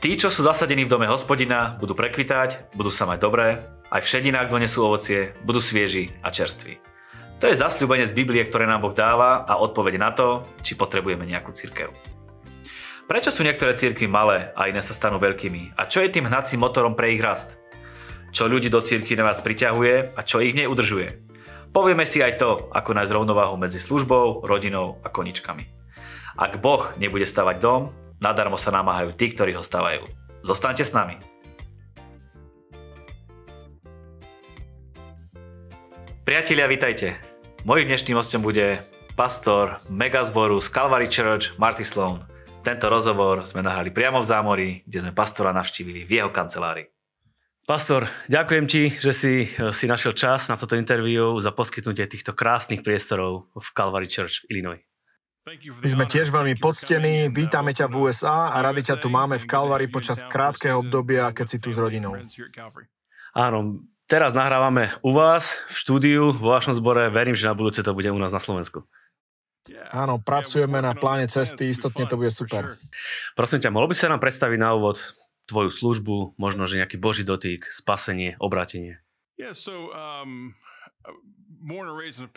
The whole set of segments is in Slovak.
Tí, čo sú zasadení v dome hospodina, budú prekvitať, budú sa mať dobré, aj v šedinách donesú ovocie, budú svieži a čerství. To je zasľúbenie z Biblie, ktoré nám Boh dáva a odpoveď na to, či potrebujeme nejakú církev. Prečo sú niektoré církvy malé a iné sa stanú veľkými? A čo je tým hnacím motorom pre ich rast? Čo ľudí do církvy na vás priťahuje a čo ich neudržuje? Povieme si aj to, ako nájsť rovnováhu medzi službou, rodinou a koničkami. Ak Boh nebude stavať dom, Nadarmo sa namáhajú tí, ktorí ho stavajú. Zostaňte s nami. Priatelia, vitajte. Mojím dnešným hostom bude pastor megazboru z Calvary Church, Marty Sloan. Tento rozhovor sme nahrali priamo v zámori, kde sme pastora navštívili v jeho kancelárii. Pastor, ďakujem ti, že si eh, si našiel čas na toto interviu za poskytnutie týchto krásnych priestorov v Calvary Church v Illinois. My sme tiež veľmi poctení, vítame ťa v USA a radi ťa tu máme v Kalvari počas krátkeho obdobia, keď si tu s rodinou. Áno, teraz nahrávame u vás v štúdiu, vo vašom zbore, verím, že na budúce to bude u nás na Slovensku. Áno, pracujeme na pláne cesty, istotne to bude super. Prosím ťa, mohol by sa nám predstaviť na úvod tvoju službu, možno, že nejaký boží dotyk, spasenie, obratenie?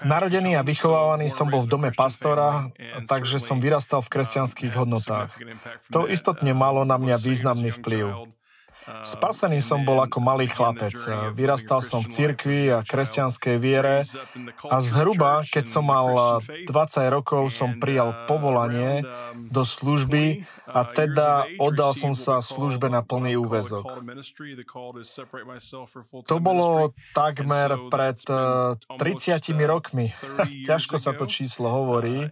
Narodený a vychovávaný som bol v dome pastora, takže som vyrastal v kresťanských hodnotách. To istotne malo na mňa významný vplyv. Spasený som bol ako malý chlapec. Vyrastal som v cirkvi a kresťanskej viere a zhruba, keď som mal 20 rokov, som prijal povolanie do služby a teda oddal som sa službe na plný úvezok. To bolo takmer pred 30 rokmi. Ťažko sa to číslo hovorí.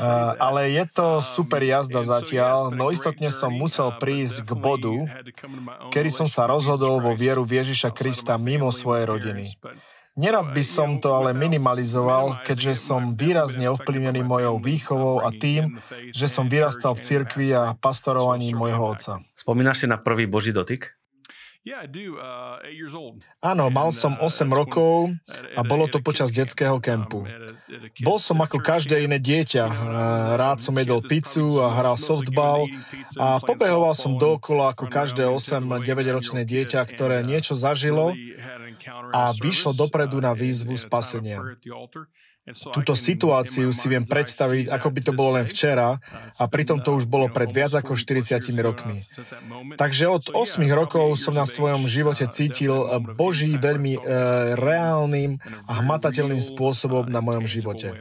Uh, ale je to super jazda zatiaľ, no istotne som musel prísť k bodu, kedy som sa rozhodol vo vieru v Ježiša Krista mimo svojej rodiny. Nerad by som to ale minimalizoval, keďže som výrazne ovplyvnený mojou výchovou a tým, že som vyrastal v cirkvi a pastorovaní môjho otca. Spomínaš si na prvý Boží dotyk? Uh, Áno, mal som 8 uh, rokov a bolo to počas detského um, kempu. Bol som ako každé iné dieťa. Uh, rád som jedol pizzu a hral softball a pobehoval som dookola ako každé 8-9 ročné dieťa, ktoré niečo zažilo a vyšlo dopredu na výzvu spasenia. Túto situáciu si viem predstaviť, ako by to bolo len včera a pritom to už bolo pred viac ako 40 rokmi. Takže od 8 rokov som na svojom živote cítil Boží veľmi e, reálnym a hmatateľným spôsobom na mojom živote.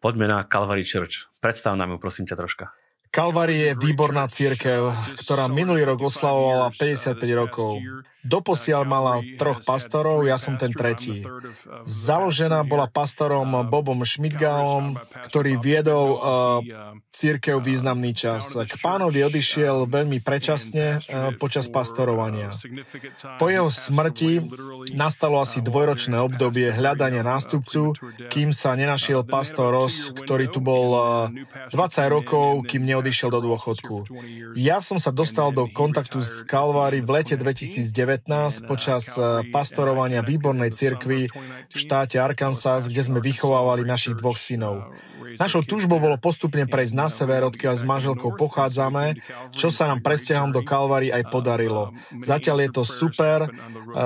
Poďme na Calvary Church. Predstav nám ju, prosím ťa troška. Kalvary je výborná církev, ktorá minulý rok oslavovala 55 rokov. Doposiaľ mala troch pastorov, ja som ten tretí. Založená bola pastorom Bobom Schmidgalom, ktorý viedol uh, církev významný čas. K pánovi odišiel veľmi predčasne uh, počas pastorovania. Po jeho smrti nastalo asi dvojročné obdobie hľadania nástupcu, kým sa nenašiel pastor Ross, ktorý tu bol uh, 20 rokov, kým neodišiel do dôchodku. Ja som sa dostal do kontaktu s Kalvári v lete 2009 počas eh, pastorovania výbornej cirkvi v štáte Arkansas, kde sme vychovávali našich dvoch synov. Našou túžbou bolo postupne prejsť na sever, odkiaľ s manželkou pochádzame, čo sa nám presťahom do Kalvary aj podarilo. Zatiaľ je to super, eh,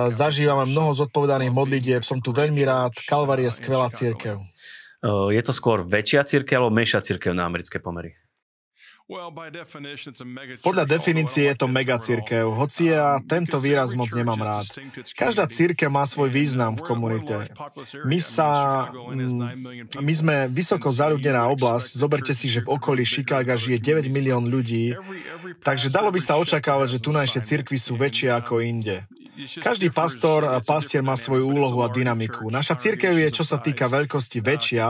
zažívame mnoho zodpovedaných modlitieb, som tu veľmi rád, Kalvary je skvelá církev. Eh, je to skôr väčšia církev alebo menšia církev na americké pomery? Podľa definície je to megacírkev, hoci ja um, tento výraz moc nemám rád. Každá církev má svoj význam v komunite. My sa, mm, my sme vysoko zaľudnená oblasť, zoberte si, že v okolí Chicaga žije 9 milión ľudí, takže dalo by sa očakávať, že tunajšie církvy sú väčšie ako inde. Každý pastor a pastier má svoju úlohu a dynamiku. Naša církev je, čo sa týka veľkosti, väčšia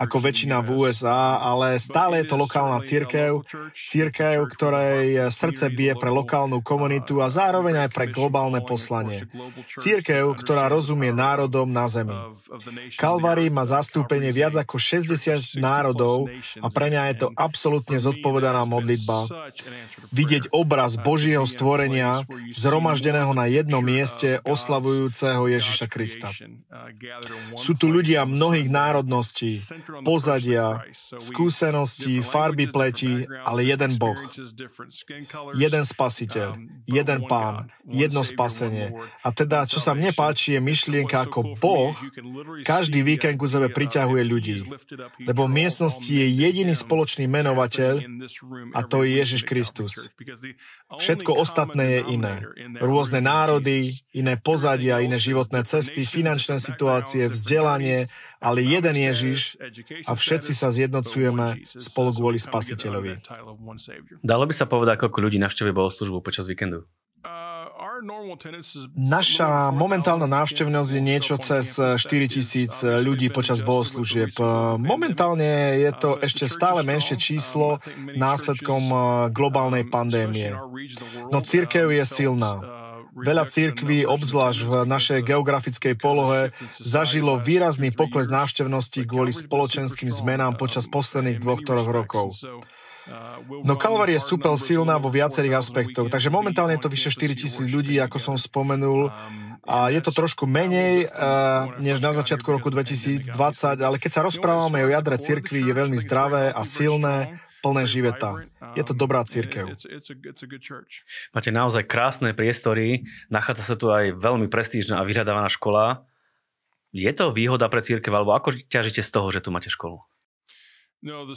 ako väčšina v USA, ale stále je to lokálna církev, církev, ktorej srdce bije pre lokálnu komunitu a zároveň aj pre globálne poslanie. Církev, ktorá rozumie národom na zemi. Kalvary má zastúpenie viac ako 60 národov a pre ňa je to absolútne zodpovedaná modlitba. Vidieť obraz Božieho stvorenia zhromaždeného na jednom jednom mieste oslavujúceho Ježiša Krista. Sú tu ľudia mnohých národností, pozadia, skúseností, farby pleti, ale jeden Boh. Jeden spasiteľ, jeden pán, jedno spasenie. A teda, čo sa mne páči, je myšlienka ako Boh každý víkend ku sebe priťahuje ľudí. Lebo v miestnosti je jediný spoločný menovateľ a to je Ježiš Kristus. Všetko ostatné je iné. Rôzne národy, iné pozadia, iné životné cesty, finančné situácie, vzdelanie, ale jeden Ježiš a všetci sa zjednocujeme spolu kvôli Spasiteľovi. Dalo by sa povedať, koľko ľudí navštevuje bohoslužbu počas víkendu? Naša momentálna návštevnosť je niečo cez 4 tisíc ľudí počas bohoslúžieb. Momentálne je to ešte stále menšie číslo následkom globálnej pandémie. No církev je silná. Veľa církví, obzvlášť v našej geografickej polohe, zažilo výrazný pokles návštevnosti kvôli spoločenským zmenám počas posledných dvoch, troch rokov. No Kalvar je super silná vo viacerých aspektoch, takže momentálne je to vyše 4 tisíc ľudí, ako som spomenul, a je to trošku menej uh, než na začiatku roku 2020, ale keď sa rozprávame o jadre cirkvi, je veľmi zdravé a silné, plné živeta. Je to dobrá církev. Máte naozaj krásne priestory, nachádza sa tu aj veľmi prestížna a vyhľadávaná škola. Je to výhoda pre církev, alebo ako ťažíte z toho, že tu máte školu? No,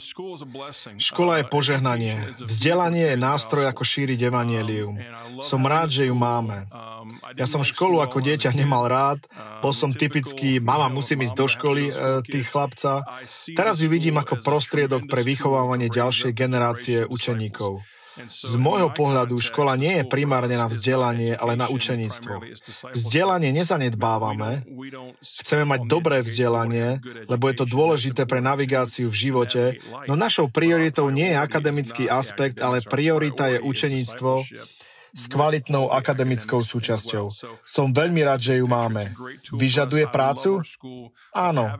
Škola je uh, požehnanie. Vzdelanie je nástroj, ako šíriť evanielium. Som rád, že ju máme. Um, ja som školu ako dieťa nemal rád. Um, Bol som typický, mama musím ísť do školy, uh, tých chlapca. Teraz ju vidím ako prostriedok pre vychovávanie ďalšej generácie učeníkov. Z môjho pohľadu škola nie je primárne na vzdelanie, ale na učeníctvo. Vzdelanie nezanedbávame, chceme mať dobré vzdelanie, lebo je to dôležité pre navigáciu v živote, no našou prioritou nie je akademický aspekt, ale priorita je učeníctvo, s kvalitnou akademickou súčasťou. Som veľmi rád, že ju máme. Vyžaduje prácu? Áno.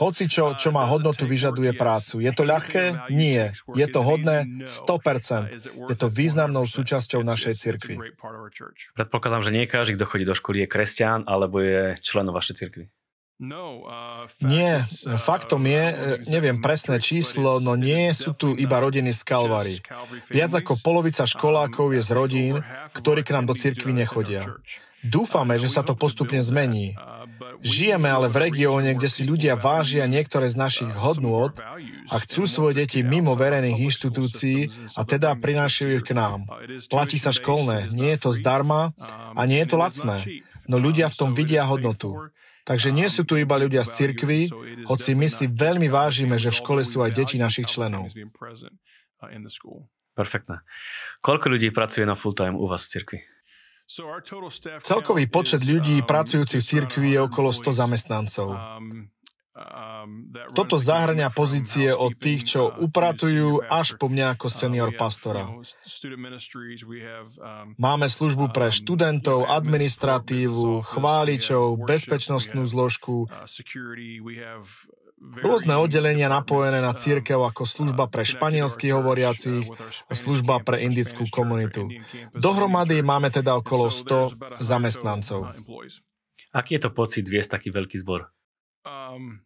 Hoci čo, čo má hodnotu, vyžaduje prácu. Je to ľahké? Nie. Je to hodné? 100%. Je to významnou súčasťou našej cirkvi. Predpokladám, že nie každý, kto chodí do školy, je kresťan alebo je členom vašej cirkvi. No, uh, nie, uh, faktom je, uh, neviem presné číslo, no nie sú tu iba rodiny z Kalvary. Viac ako polovica školákov je z rodín, ktorí k nám do cirkvi nechodia. Dúfame, že sa to postupne zmení. Žijeme ale v regióne, kde si ľudia vážia niektoré z našich hodnôt a chcú svoje deti mimo verejných inštitúcií a teda prinášajú ich k nám. Platí sa školné, nie je to zdarma a nie je to lacné, no ľudia v tom vidia hodnotu. Takže nie sú tu iba ľudia z cirkvy, hoci my si veľmi vážime, že v škole sú aj deti našich členov. Perfektné. Koľko ľudí pracuje na full time u vás v cirkvi? Celkový počet ľudí pracujúcich v cirkvi je okolo 100 zamestnancov. Um, Toto zahrania pozície od tých, čo upratujú, až po mňa ako uh, senior pastora. Um, Máme službu pre um, študentov, administratívu, chváličov, bezpečnostnú zložku, uh, rôzne oddelenia napojené na církev ako služba pre španielských uh, hovoriacich a služba pre indickú komunitu. Dohromady máme teda okolo 100 zamestnancov. Aký je to pocit viesť taký veľký zbor? um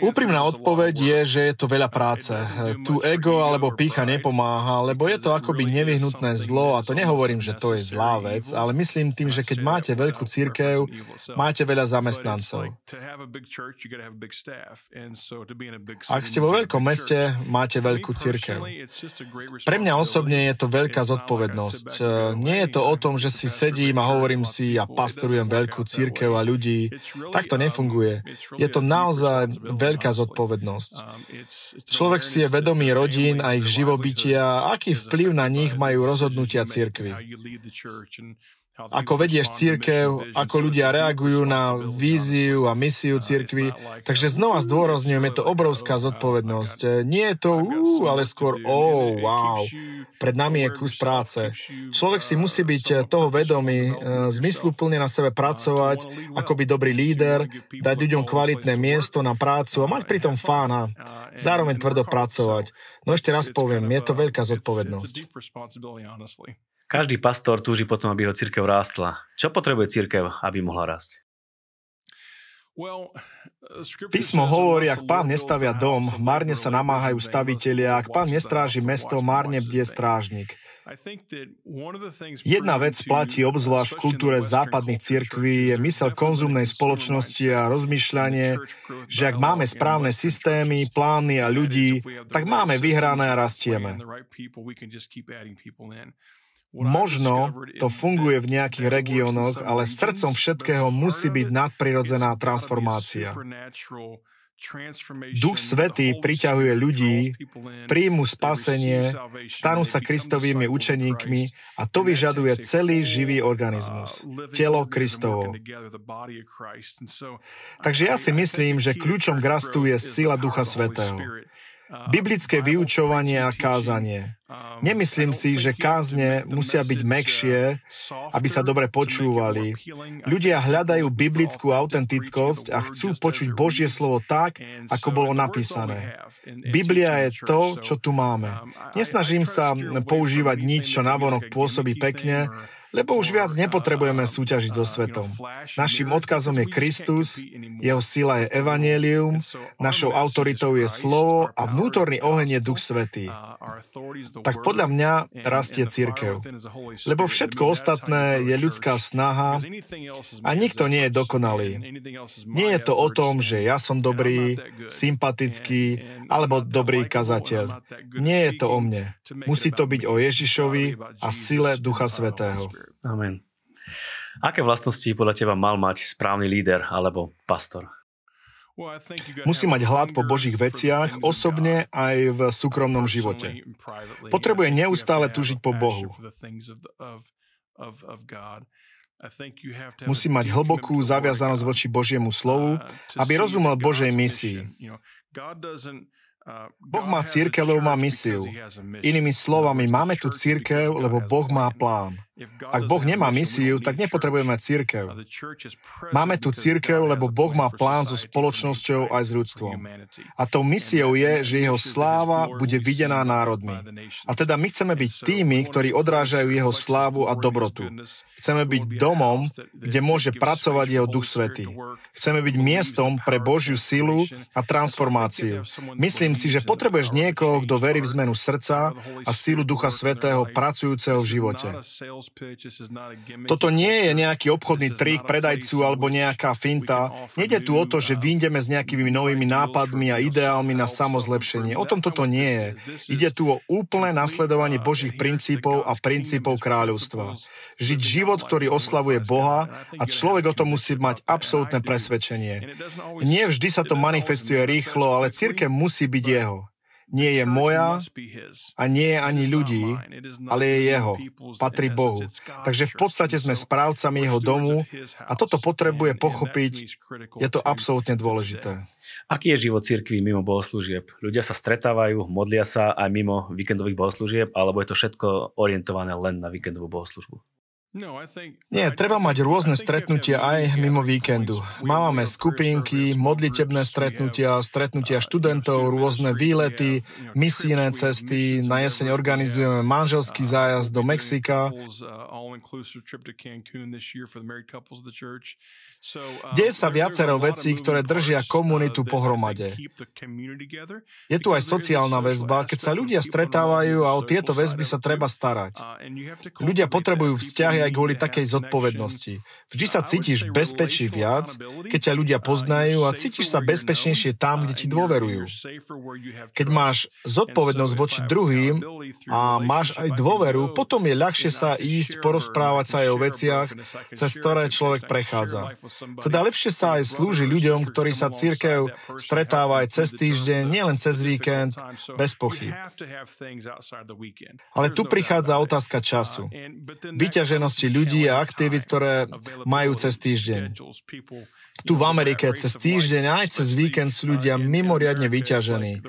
Úprimná odpoveď je, že je to veľa práce. Tu ego alebo pícha nepomáha, lebo je to akoby nevyhnutné zlo a to nehovorím, že to je zlá vec, ale myslím tým, že keď máte veľkú církev, máte veľa zamestnancov. Ak ste vo veľkom meste, máte veľkú církev. Pre mňa osobne je to veľká zodpovednosť. Nie je to o tom, že si sedím a hovorím si, ja pastorujem veľkú církev a ľudí. Tak to nefunguje. Je to naozaj naozaj veľká zodpovednosť. Človek si je vedomý rodín a ich živobytia, aký vplyv na nich majú rozhodnutia církvy ako vedieš církev, ako ľudia reagujú na víziu a misiu církvy. Takže znova zdôrazňujem, je to obrovská zodpovednosť. Nie je to uh, ale skôr oh, wow. Pred nami je kus práce. Človek si musí byť toho vedomý, uh, zmysluplne na sebe pracovať, ako byť dobrý líder, dať ľuďom kvalitné miesto na prácu a mať pritom fána. Zároveň tvrdo pracovať. No ešte raz poviem, je to veľká zodpovednosť. Každý pastor túži potom, aby ho církev rástla. Čo potrebuje církev, aby mohla rásť? Uh, Písmo hovorí, ak pán nestavia dom, márne sa namáhajú stavitelia, ak pán nestráži mesto, márne bdie strážnik. Jedna vec platí obzvlášť v kultúre západných cirkví, je mysel konzumnej spoločnosti a rozmýšľanie, že ak máme správne systémy, plány a ľudí, tak máme vyhrané a rastieme. Možno to funguje v nejakých regiónoch, ale srdcom všetkého musí byť nadprirodzená transformácia. Duch Svetý priťahuje ľudí, príjmu spasenie, stanú sa Kristovými učeníkmi a to vyžaduje celý živý organizmus, telo Kristovo. Takže ja si myslím, že kľúčom k rastu je sila Ducha Svetého. Biblické vyučovanie a kázanie. Nemyslím si, že kázne musia byť mekšie, aby sa dobre počúvali. Ľudia hľadajú biblickú autentickosť a chcú počuť Božie slovo tak, ako bolo napísané. Biblia je to, čo tu máme. Nesnažím sa používať nič, čo navonok pôsobí pekne, lebo už viac nepotrebujeme súťažiť so svetom. Našim odkazom je Kristus, jeho sila je evanelium, našou autoritou je slovo a vnútorný oheň je Duch Svetý. Tak podľa mňa rastie církev. Lebo všetko ostatné je ľudská snaha a nikto nie je dokonalý. Nie je to o tom, že ja som dobrý, sympatický alebo dobrý kazateľ. Nie je to o mne. Musí to byť o Ježišovi a sile Ducha Svetého. Amen. Aké vlastnosti podľa teba mal mať správny líder alebo pastor? Musí mať hlad po Božích veciach, osobne aj v súkromnom živote. Potrebuje neustále túžiť po Bohu. Musí mať hlbokú zaviazanosť voči Božiemu slovu, aby rozumel Božej misii. Boh má církev, lebo má misiu. Inými slovami, máme tu církev, lebo Boh má plán. Ak Boh nemá misiu, tak nepotrebujeme církev. Máme tu církev, lebo Boh má plán so spoločnosťou aj s ľudstvom. A tou misiou je, že jeho sláva bude videná národmi. A teda my chceme byť tými, ktorí odrážajú jeho slávu a dobrotu. Chceme byť domom, kde môže pracovať jeho Duch Svetý. Chceme byť miestom pre Božiu silu a transformáciu. Myslím si, že potrebuješ niekoho, kto verí v zmenu srdca a sílu Ducha Svetého pracujúceho v živote. Toto nie je nejaký obchodný trik predajcu alebo nejaká finta. Nede tu o to, že vyjdeme s nejakými novými nápadmi a ideálmi na samozlepšenie. O tom toto nie je. Ide tu o úplné nasledovanie Božích princípov a princípov kráľovstva. Žiť život život, ktorý oslavuje Boha a človek o tom musí mať absolútne presvedčenie. Nie vždy sa to manifestuje rýchlo, ale církev musí byť jeho. Nie je moja a nie je ani ľudí, ale je jeho. Patrí Bohu. Takže v podstate sme správcami jeho domu a toto potrebuje pochopiť. Je to absolútne dôležité. Aký je život cirkví mimo bohoslúžieb? Ľudia sa stretávajú, modlia sa aj mimo víkendových bohoslúžieb, alebo je to všetko orientované len na víkendovú bohoslúžbu? No, Nie, treba mať rôzne stretnutia aj mimo víkendu. Máme skupinky, modlitebné stretnutia, stretnutia študentov, rôzne výlety, misijné cesty. Na jeseň organizujeme manželský zájazd do Mexika. Um, Deje sa viacero vecí, ktoré držia komunitu pohromade. Je tu aj sociálna väzba, keď sa ľudia stretávajú a o tieto väzby sa treba starať. Uh, ľudia potrebujú vzťahy aj kvôli takej zodpovednosti. Vždy sa cítiš bezpečí viac, keď ťa ľudia poznajú a cítiš sa bezpečnejšie tam, kde ti dôverujú. Keď máš zodpovednosť voči druhým a máš aj dôveru, potom je ľahšie sa ísť porozprávať sa aj o veciach, cez ktoré človek prechádza. Teda lepšie sa aj slúži ľuďom, ktorí sa církev stretáva aj cez týždeň, nielen cez víkend, bez pochyb. Ale tu prichádza otázka času. Vyťaženosti ľudí a aktivít, ktoré majú cez týždeň. Tu v Amerike cez týždeň aj cez víkend sú ľudia mimoriadne vyťažení.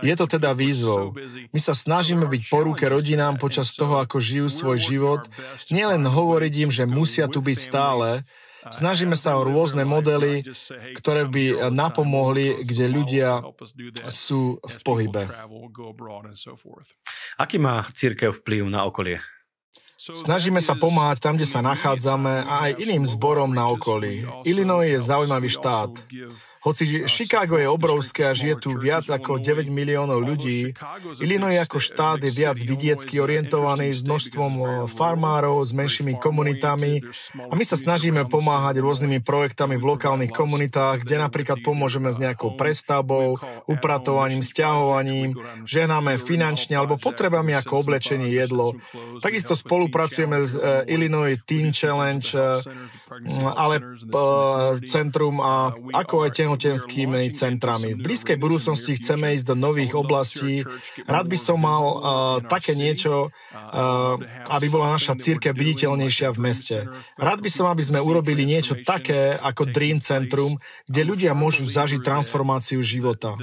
Je to teda výzvou. My sa snažíme byť po ruke rodinám počas toho, ako žijú svoj život, nielen hovoriť im, že musia tu byť stále, Snažíme sa o rôzne modely, ktoré by napomohli, kde ľudia sú v pohybe. Aký má církev vplyv na okolie? Snažíme sa pomáhať tam, kde sa nachádzame a aj iným zborom na okolí. Illinois je zaujímavý štát. Hoci Chicago je obrovské a žije tu viac ako 9 miliónov ľudí, Illinois ako štát je viac vidiecky orientovaný s množstvom eh, farmárov, s menšími komunitami a my sa snažíme pomáhať rôznymi projektami v lokálnych komunitách, kde napríklad pomôžeme s nejakou prestavbou, upratovaním, stiahovaním, ženáme finančne alebo potrebami ako oblečenie, jedlo. Takisto spolupracujeme s eh, Illinois Teen Challenge, eh, ale centrum a ako aj tehotenskými centrami. V blízkej budúcnosti chceme ísť do nových oblastí. Rád by som mal uh, také niečo, uh, aby bola naša církev viditeľnejšia v meste. Rád by som, aby sme urobili niečo také ako Dream Centrum, kde ľudia môžu zažiť transformáciu života.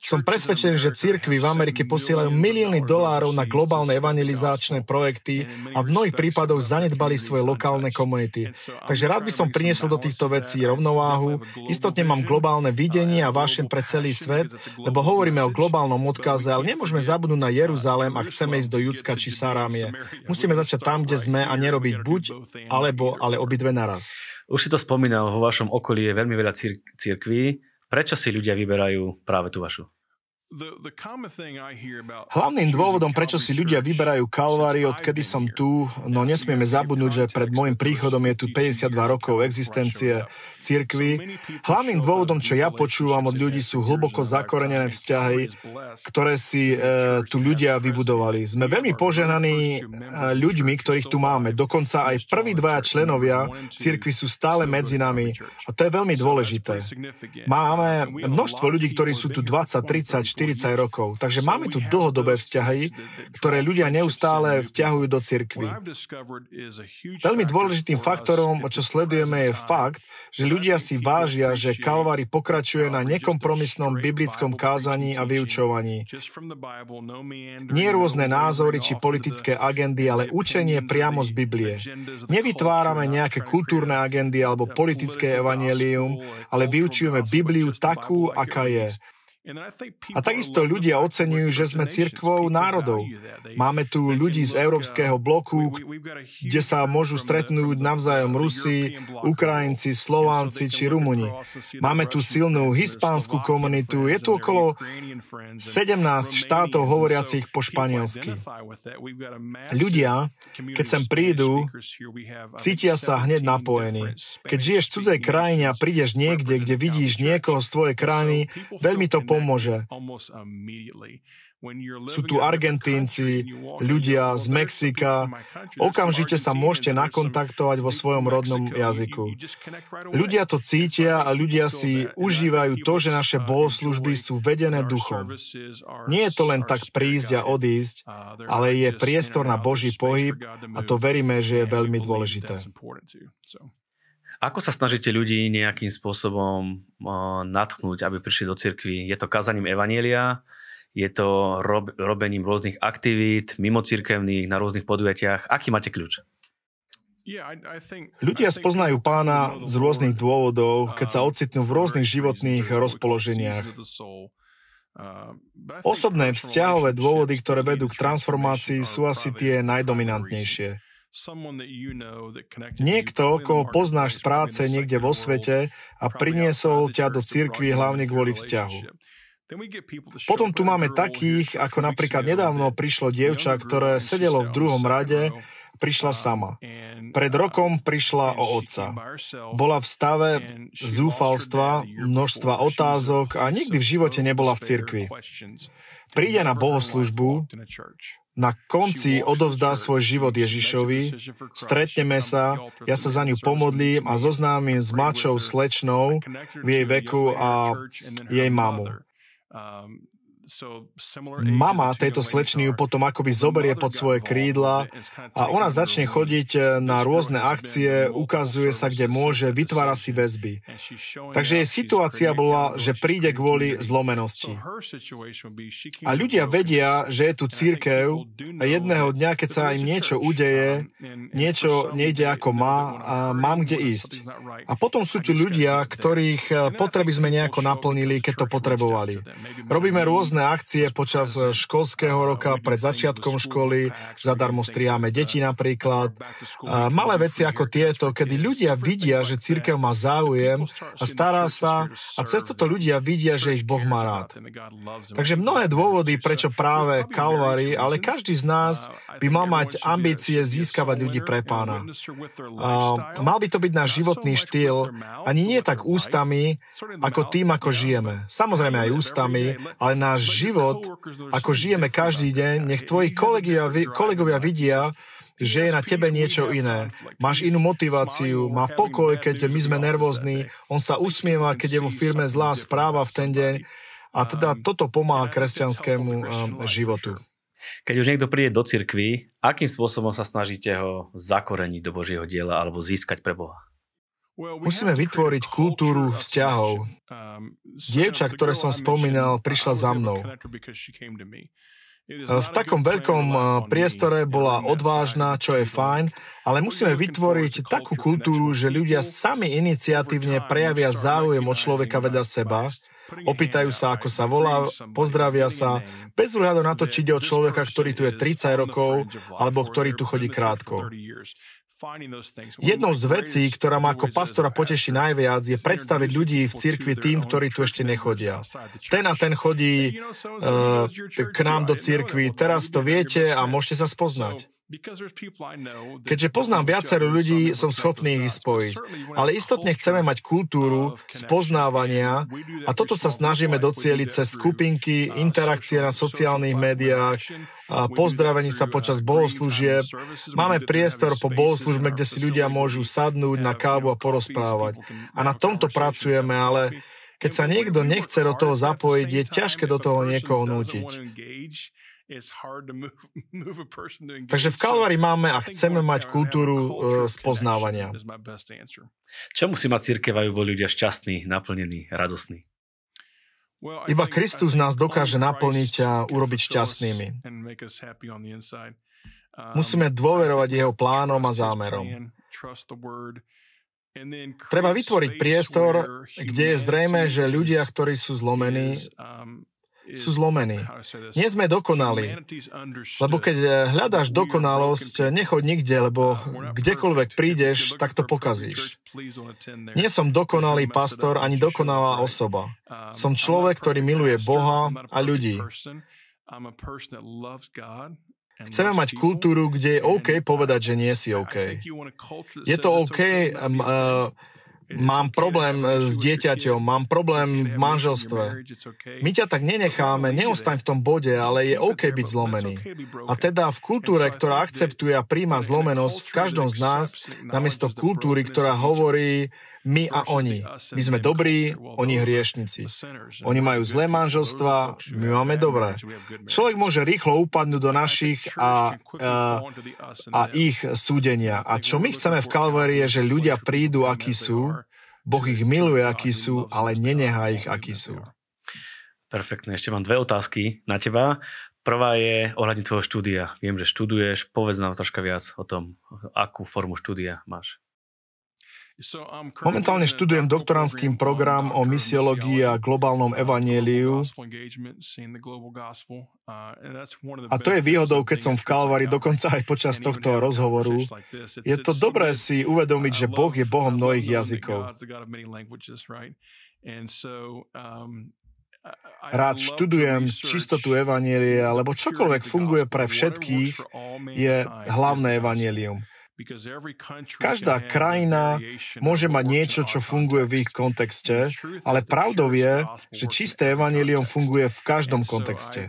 Som presvedčený, že cirkvy v Amerike posielajú milióny dolárov na globálne evangelizačné projekty a v mnohých prípadoch zanedbali svoje lokálne komunity. Takže rád by som priniesol do týchto vecí rovnováhu. Istotne mám globálne videnie a vášem pre celý svet, lebo hovoríme o globálnom odkaze, ale nemôžeme zabudnúť na Jeruzalém a chceme ísť do Judska či Sarámie. Musíme začať tam, kde sme a nerobiť buď alebo, ale obidve naraz. Už si to spomínal, vo vašom okolí je veľmi veľa cír- církví. Prečo si ľudia vyberajú práve tú vašu? Hlavným dôvodom, prečo si ľudia vyberajú Kalvári, odkedy som tu, no nesmieme zabudnúť, že pred môjim príchodom je tu 52 rokov existencie cirkvy. Hlavným dôvodom, čo ja počúvam od ľudí, sú hlboko zakorenené vzťahy, ktoré si e, tu ľudia vybudovali. Sme veľmi poženaní e, ľuďmi, ktorých tu máme. Dokonca aj prví dvaja členovia cirkvy sú stále medzi nami. A to je veľmi dôležité. Máme množstvo ľudí, ktorí sú tu 20, 30, 40 rokov. Takže máme tu dlhodobé vzťahy, ktoré ľudia neustále vťahujú do cirkvy. Veľmi dôležitým faktorom, čo sledujeme, je fakt, že ľudia si vážia, že Kalvári pokračuje na nekompromisnom biblickom kázaní a vyučovaní. Nie rôzne názory či politické agendy, ale učenie priamo z Biblie. Nevytvárame nejaké kultúrne agendy alebo politické evanielium, ale vyučujeme Bibliu takú, aká je. A takisto ľudia oceňujú, že sme cirkvou národov. Máme tu ľudí z európskeho bloku, kde sa môžu stretnúť navzájom Rusi, Ukrajinci, Slovánci či Rumuni. Máme tu silnú hispánsku komunitu. Je tu okolo 17 štátov hovoriacich po španielsky. Ľudia, keď sem prídu, cítia sa hneď napojení. Keď žiješ v cudzej krajine a prídeš niekde, kde vidíš niekoho z tvojej krajiny, veľmi to pomôže pomôže. Sú tu Argentínci, ľudia z Mexika. Okamžite sa môžete nakontaktovať vo svojom rodnom jazyku. Ľudia to cítia a ľudia si užívajú to, že naše bohoslužby sú vedené duchom. Nie je to len tak prísť a odísť, ale je priestor na Boží pohyb a to veríme, že je veľmi dôležité. Ako sa snažíte ľudí nejakým spôsobom natchnúť, aby prišli do cirkvi? Je to kazaním Evanielia? Je to rob, robením rôznych aktivít, mimo cirkevných, na rôznych podujatiach? Aký máte kľúč? Ľudia spoznajú pána z rôznych dôvodov, keď sa ocitnú v rôznych životných rozpoloženiach. Osobné vzťahové dôvody, ktoré vedú k transformácii, sú asi tie najdominantnejšie. Niekto, koho poznáš z práce niekde vo svete a priniesol ťa do cirkvi hlavne kvôli vzťahu. Potom tu máme takých, ako napríklad nedávno prišlo dievča, ktoré sedelo v druhom rade, prišla uh, sama. Pred rokom prišla o otca. Bola v stave zúfalstva, množstva otázok a nikdy v živote nebola v cirkvi. Príde na bohoslužbu, na konci odovzdá svoj život Ježišovi, stretneme sa, ja sa za ňu pomodlím a zoznámim s mladšou slečnou v jej veku a jej mamu. Mama tejto slečny ju potom akoby zoberie pod svoje krídla a ona začne chodiť eh, na rôzne akcie, ukazuje sa, kde môže, vytvára si väzby. Takže jej situácia bola, že príde kvôli zlomenosti. A ľudia vedia, že je tu církev a jedného dňa, keď sa im niečo udeje, niečo nejde ako má, a mám kde ísť. A potom sú tu ľudia, ktorých eh, potreby sme nejako naplnili, keď to potrebovali. Robíme rôzne rôzne akcie počas školského roka, pred začiatkom školy, zadarmo striháme deti napríklad. Malé veci ako tieto, kedy ľudia vidia, že církev má záujem a stará sa a cez toto ľudia vidia, že ich Boh má rád. Takže mnohé dôvody, prečo práve Kalvary, ale každý z nás by mal mať ambície získavať ľudí pre pána. A mal by to byť náš životný štýl, ani nie tak ústami, ako tým, ako žijeme. Samozrejme aj ústami, ale náš život, ako žijeme každý deň, nech tvoji kolegovia, kolegovia vidia, že je na tebe niečo iné. Máš inú motiváciu, má pokoj, keď my sme nervózni, on sa usmieva, keď je vo firme zlá správa v ten deň. A teda toto pomáha kresťanskému um, životu. Keď už niekto príde do cirkvy, akým spôsobom sa snažíte ho zakoreniť do Božieho diela alebo získať pre Boha? Musíme vytvoriť kultúru vzťahov. Dievča, ktoré som spomínal, prišla za mnou. V takom veľkom priestore bola odvážna, čo je fajn, ale musíme vytvoriť takú kultúru, že ľudia sami iniciatívne prejavia záujem o človeka vedľa seba, opýtajú sa, ako sa volá, pozdravia sa, bez ohľadu na to, či ide o človeka, ktorý tu je 30 rokov, alebo ktorý tu chodí krátko. Jednou z vecí, ktorá ma ako pastora poteší najviac, je predstaviť ľudí v cirkvi tým, ktorí tu ešte nechodia. Ten a ten chodí uh, k nám do cirkvi, teraz to viete a môžete sa spoznať. Keďže poznám viacero ľudí, som schopný ich spojiť. Ale istotne chceme mať kultúru spoznávania a toto sa snažíme docieliť cez skupinky, interakcie na sociálnych médiách, a pozdravení sa počas bohoslúžieb. Máme priestor po bohoslužbe, kde si ľudia môžu sadnúť na kávu a porozprávať. A na tomto pracujeme, ale keď sa niekto nechce do toho zapojiť, je ťažké do toho niekoho nútiť. Takže v Kalvári máme a chceme mať kultúru spoznávania. Čo musí mať církev, aby boli ľudia šťastní, naplnení, radosní? Iba Kristus nás dokáže naplniť a urobiť šťastnými. Musíme dôverovať jeho plánom a zámerom. Treba vytvoriť priestor, kde je zrejme, že ľudia, ktorí sú zlomení, sú zlomení. Nie sme dokonali. Lebo keď eh, hľadáš dokonalosť, nechod nikde, lebo kdekoľvek prídeš, tak to pokazíš. Nie som dokonalý pastor ani dokonalá osoba. Som človek, ktorý miluje Boha a ľudí. Chceme mať kultúru, kde je OK povedať, že nie si OK. Je to OK um, uh, mám problém s dieťaťom, mám problém v manželstve. My ťa tak nenecháme, neostaň v tom bode, ale je OK byť zlomený. A teda v kultúre, ktorá akceptuje a príjma zlomenosť v každom z nás, namiesto kultúry, ktorá hovorí my a oni. My sme dobrí, oni hriešnici. Oni majú zlé manželstva, my máme dobré. Človek môže rýchlo upadnúť do našich a, a, a ich súdenia. A čo my chceme v Kalvárii je, že ľudia prídu, akí sú, Boh ich miluje, akí sú, ale nenechá ich, akí sú. Perfektne. Ešte mám dve otázky na teba. Prvá je ohľadne tvojho štúdia. Viem, že študuješ. Povedz nám troška viac o tom, akú formu štúdia máš. Momentálne študujem doktorantský program o misiológii a globálnom evanieliu. A to je výhodou, keď som v Kalvari, dokonca aj počas tohto rozhovoru. Je to dobré si uvedomiť, že Boh je Bohom mnohých jazykov. Rád študujem čistotu evanielia, lebo čokoľvek funguje pre všetkých, je hlavné evanielium. Každá krajina môže mať niečo, čo funguje v ich kontexte, ale pravdou je, že čisté evanelium funguje v každom kontexte.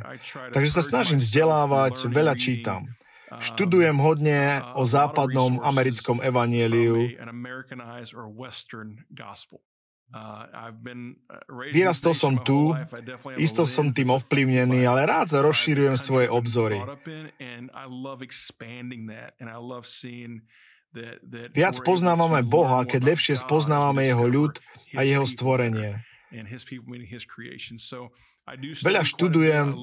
Takže sa snažím vzdelávať, veľa čítam. Um, Študujem hodne o uh, západnom americkom evanieliu. Uh, uh, Vyrastol som tu, isto som tým ovplyvnený, ale rád rozšírujem svoje obzory. Viac poznávame Boha, keď lepšie spoznávame Jeho ľud a Jeho stvorenie. Veľa študujem,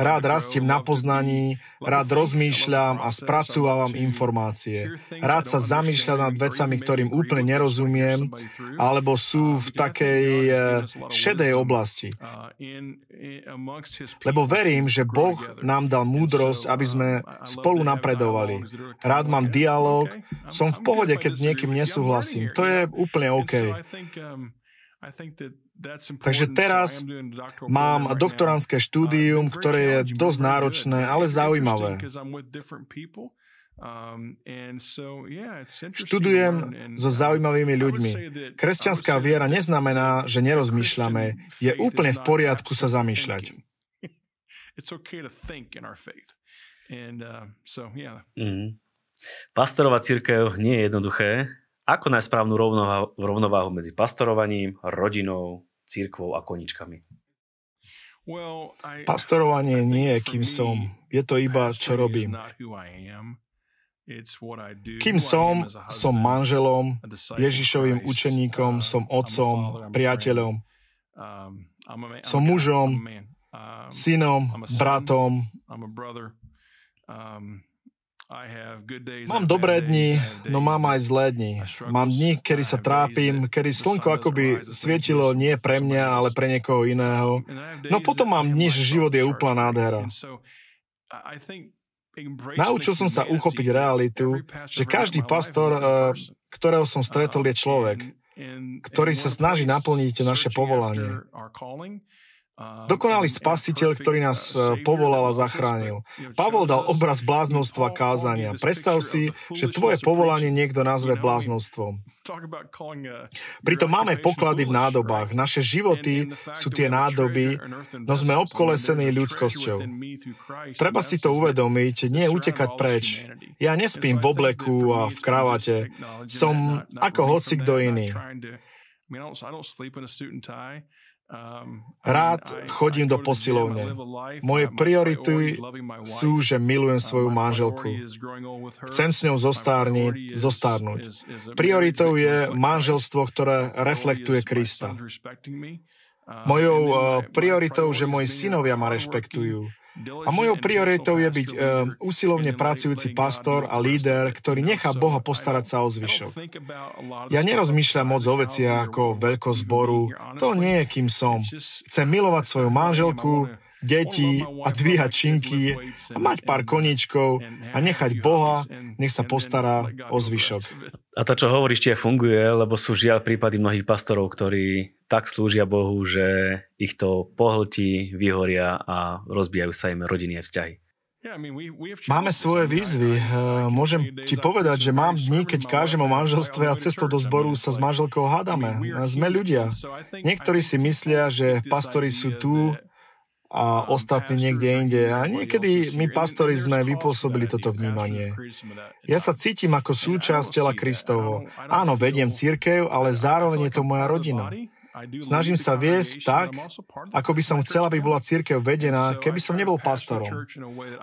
rád rastiem na poznaní, rád rozmýšľam a spracúvam informácie. Rád sa zamýšľam nad vecami, ktorým úplne nerozumiem, alebo sú v takej eh, šedej oblasti. Lebo verím, že Boh nám dal múdrosť, aby sme spolu napredovali. Rád mám dialog, som v pohode, keď s niekým nesúhlasím. To je úplne OK. Takže teraz mám doktoránske štúdium, ktoré je dosť náročné, ale zaujímavé. Um, Študujem so uh, zaujímavými ľuďmi. Kresťanská viera neznamená, že nerozmýšľame. Je úplne v poriadku sa zamýšľať. Mm. Pastorová církev nie je jednoduché. Ako nájsť správnu rovnováhu, rovnováhu medzi pastorovaním, rodinou, církvou a koničkami? Pastorovanie nie je kým som. Je to iba, čo robím. Kým som, som manželom, Ježišovým učeníkom, som otcom, priateľom, som mužom, synom, bratom, Mám dobré dni, no mám aj zlé dni. Mám dni, kedy sa trápim, kedy slnko akoby svietilo nie pre mňa, ale pre niekoho iného. No potom mám dni, že život je úplná nádhera. Naučil som sa uchopiť realitu, že každý pastor, eh, ktorého som stretol, je človek, ktorý sa snaží naplniť naše povolanie. Dokonalý spasiteľ, ktorý nás e, povolal a zachránil. Pavol dal obraz bláznostva kázania. Predstav si, že tvoje povolanie niekto nazve bláznostvom. Pritom máme poklady v nádobách. Naše životy sú tie nádoby, no sme obkolesení ľudskosťou. Treba si to uvedomiť, nie utekať preč. Ja nespím v obleku a v kravate. Som ako hoci kto iný. Rád chodím do posilovne. Moje priority sú, že milujem svoju manželku. Chcem s ňou zostárniť, zostárnuť. Prioritou je manželstvo, ktoré reflektuje Krista. Mojou uh, prioritou, že moji synovia ma rešpektujú. A mojou prioritou je byť uh, usilovne pracujúci pastor a líder, ktorý nechá Boha postarať sa o zvyšok. Ja nerozmýšľam moc o veciach ako veľkosť zboru. To nie je, kým som. Chcem milovať svoju manželku, deti a dvíhať činky a mať pár koníčkov a nechať Boha, nech sa postará o zvyšok. A to, čo hovoríš, tiež funguje, lebo sú žiaľ prípady mnohých pastorov, ktorí tak slúžia Bohu, že ich to pohltí, vyhoria a rozbijajú sa im rodinné vzťahy. Máme svoje výzvy. Môžem ti povedať, že mám dní, keď kážem o manželstve a cestou do zboru sa s manželkou hádame. Sme ľudia. Niektorí si myslia, že pastori sú tu a ostatní niekde inde. A niekedy my pastori sme vypôsobili toto vnímanie. Ja sa cítim ako súčasť tela Kristovho. Áno, vediem církev, ale zároveň je to moja rodina. Snažím sa viesť tak, ako by som chcel, aby bola církev vedená, keby som nebol pastorom.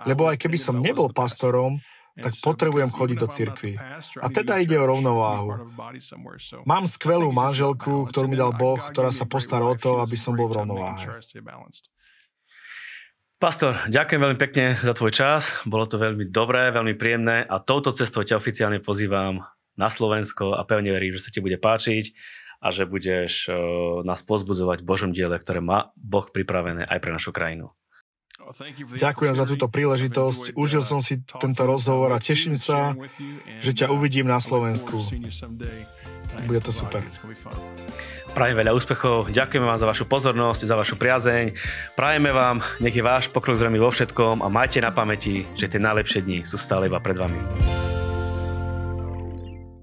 Lebo aj keby som nebol pastorom, tak potrebujem chodiť do cirkvy. A teda ide o rovnováhu. Mám skvelú manželku, ktorú mi dal Boh, ktorá sa postará o to, aby som bol v rovnováhe. Pastor, ďakujem veľmi pekne za tvoj čas. Bolo to veľmi dobré, veľmi príjemné a touto cestou ťa oficiálne pozývam na Slovensko a pevne verím, že sa ti bude páčiť a že budeš uh, nás pozbudzovať v Božom diele, ktoré má Boh pripravené aj pre našu krajinu. Ďakujem za túto príležitosť. Užil som si tento rozhovor a teším sa, že ťa uvidím na Slovensku. Bude to super. Prajem veľa úspechov, ďakujeme vám za vašu pozornosť, za vašu priazeň. Prajeme vám, nech je váš pokrok zrejmy vo všetkom a majte na pamäti, že tie najlepšie dni sú stále iba pred vami.